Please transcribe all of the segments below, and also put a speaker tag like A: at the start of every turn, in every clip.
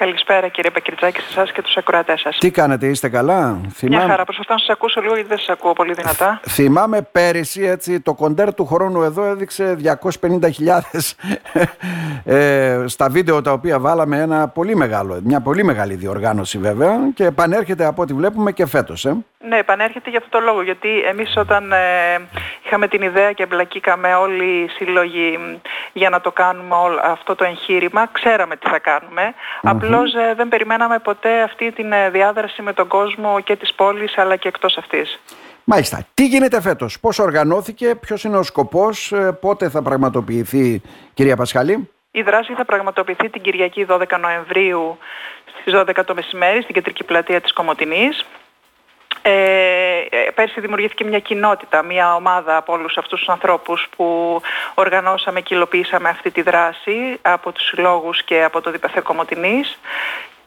A: Καλησπέρα κύριε Πακριτζάκη σε εσάς και τους ακροατές σας.
B: Τι κάνετε, είστε καλά;
A: Μια χαρά, προσπαθώ να σας ακούσω λίγο γιατί δεν σας ακούω πολύ δυνατά.
B: Θυμάμαι πέρυσι έτσι, το κοντέρ του χρόνου εδώ έδειξε 250.000 ε, στα βίντεο τα οποία βάλαμε ένα πολύ μεγάλο, μια πολύ μεγάλη διοργάνωση βέβαια και επανέρχεται από ό,τι βλέπουμε και φέτος. Ε.
A: Ναι, επανέρχεται για αυτό το λόγο γιατί εμείς όταν ε, είχαμε την ιδέα και εμπλακήκαμε όλοι οι σύλλογοι για να το κάνουμε όλο αυτό το εγχείρημα, ξέραμε τι θα κάνουμε. Απλώς ε, δεν περιμέναμε ποτέ αυτή τη ε, διάδραση με τον κόσμο και της πόλης αλλά και εκτός αυτής.
B: Μάλιστα. Τι γίνεται φέτος, πώς οργανώθηκε, ποιος είναι ο σκοπός, ε, πότε θα πραγματοποιηθεί κυρία Πασχαλή;
A: Η δράση θα πραγματοποιηθεί την Κυριακή 12 Νοεμβρίου στις 12 το μεσημέρι στην κεντρική πλατεία της Κομωτινής. Ε, πέρσι δημιουργήθηκε μια κοινότητα, μια ομάδα από όλους αυτούς τους ανθρώπους που οργανώσαμε και υλοποιήσαμε αυτή τη δράση από τους συλλόγους και από το ΔΠΘ Κομωτινής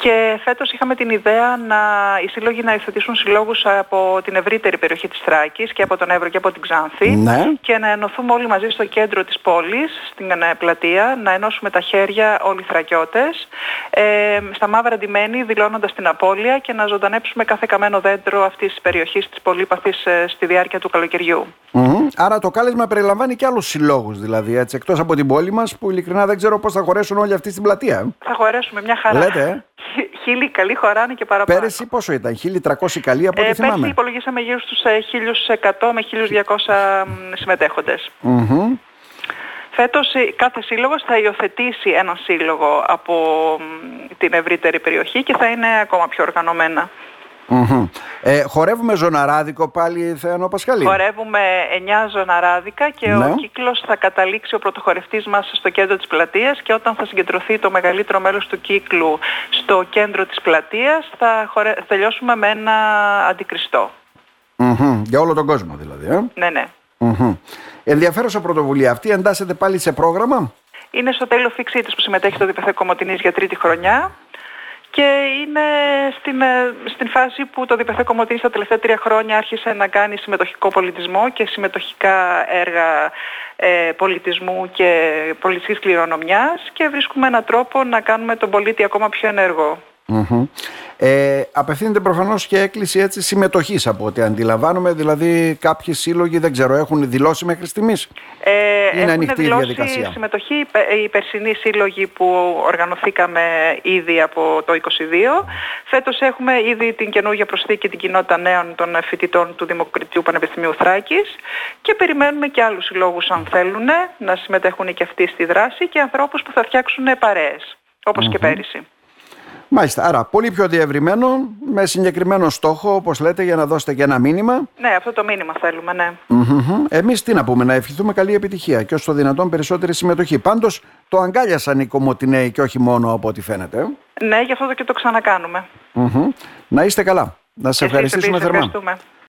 A: και φέτος είχαμε την ιδέα να, οι σύλλογοι να υιοθετήσουν συλλόγους από την ευρύτερη περιοχή της Θράκης και από τον Εύρο και από την Ξάνθη
B: Ναι.
A: και να ενωθούμε όλοι μαζί στο κέντρο της πόλης, στην ε, πλατεία, να ενώσουμε τα χέρια όλοι οι θρακιώτες, ε, στα μαύρα ντυμένοι δηλώνοντας την απώλεια και να ζωντανέψουμε κάθε καμένο δέντρο αυτής της περιοχής της πολύπαθης ε, στη διάρκεια του καλοκαιριού.
B: Μμμ. Άρα το κάλεσμα περιλαμβάνει και άλλους συλλόγους δηλαδή, έτσι, εκτός από την πόλη μας που ειλικρινά δεν ξέρω πώς θα χωρέσουν όλοι αυτοί στην πλατεία. ε.
A: Θα χωρέσουμε μια χαρά.
B: Λέτε, ε.
A: Χίλιοι καλοί χωράνε και παραπάνω.
B: Πέρυσι πόσο ήταν, 1300 καλοί από ό,τι
A: Ε, πέρσι
B: θυμάμαι.
A: υπολογίσαμε γύρω στους ε, 1100 με 1200 μ, συμμετέχοντες.
B: Μμμ.
A: Φέτος ε, κάθε σύλλογος θα υιοθετήσει ένα σύλλογο από μ, την ευρύτερη περιοχή και θα είναι ακόμα πιο οργανωμένα.
B: Μμμ. Ε, χορεύουμε ζωναράδικο πάλι Θεανό Πασχαλή.
A: Χορεύουμε 9 ζωναράδικα και
B: Ναι.
A: ο κύκλος θα καταλήξει ο πρωτοχορευτής μας στο κέντρο της πλατείας και όταν θα συγκεντρωθεί το μεγαλύτερο μέλος του κύκλου στο κέντρο της πλατείας θα χορε... τελειώσουμε με ένα αντικριστό.
B: Μμμ. Για όλο τον κόσμο δηλαδή. Ε.
A: Ναι, ναι.
B: Μμμ. Ενδιαφέρουσα πρωτοβουλία αυτή εντάσσεται πάλι σε πρόγραμμα;
A: Είναι στο τέλος φίξή της που συμμετέχει το ΔΠΘ Κομωτινής για τρίτη χρονιά και είναι στην, ε, στην φάση που το ΔΠΘ Κομωτινής τα τελευταία τρία χρόνια άρχισε να κάνει συμμετοχικό πολιτισμό και συμμετοχικά έργα ε, πολιτισμού και πολιτικής κληρονομιάς και βρίσκουμε έναν τρόπο να κάνουμε τον πολίτη ακόμα πιο ενεργό.
B: Μμμ. Ε, απευθύνεται προφανώς και έκκληση έτσι συμμετοχής από ό,τι αντιλαμβάνομαι. Δηλαδή, κάποιοι σύλλογοι δεν ξέρω, έχουν δηλώσει μέχρι στιγμής;
A: Ε,
B: Είναι
A: έχουν
B: ανοιχτή η
A: δηλώσει
B: διαδικασία;
A: συμμετοχή οι πε- οι περσινοί σύλλογοι που οργανωθήκαμε ήδη από το 2022. Φέτος έχουμε ήδη την καινούργια προσθήκη την κοινότητα νέων των φοιτητών του Δημοκρατικού Πανεπιστημίου Θράκης και περιμένουμε και άλλους συλλόγους αν θέλουν να συμμετέχουν και αυτοί στη δράση και ανθρώπους που θα φτιάξουν παρέες, όπως και πέρυσι.
B: Μάλιστα. Άρα, πολύ πιο διευρυμένο, με συγκεκριμένο στόχο, όπως λέτε, για να δώσετε και ένα μήνυμα.
A: Ναι, αυτό το μήνυμα θέλουμε, ναι.
B: Εμείς τι να πούμε, να ευχηθούμε καλή επιτυχία και όσο το δυνατόν περισσότερη συμμετοχή. Πάντως, το αγκάλιασαν οι Κομωτινέοι και όχι μόνο από ό,τι φαίνεται. ε.
A: Ναι, γι' αυτό και το ξανακάνουμε.
B: Μμμ. Να είστε καλά. Να σα
A: Εσείς
B: ευχαριστήσουμε
A: επίσης,
B: θερμά.
A: ευχαριστούμε.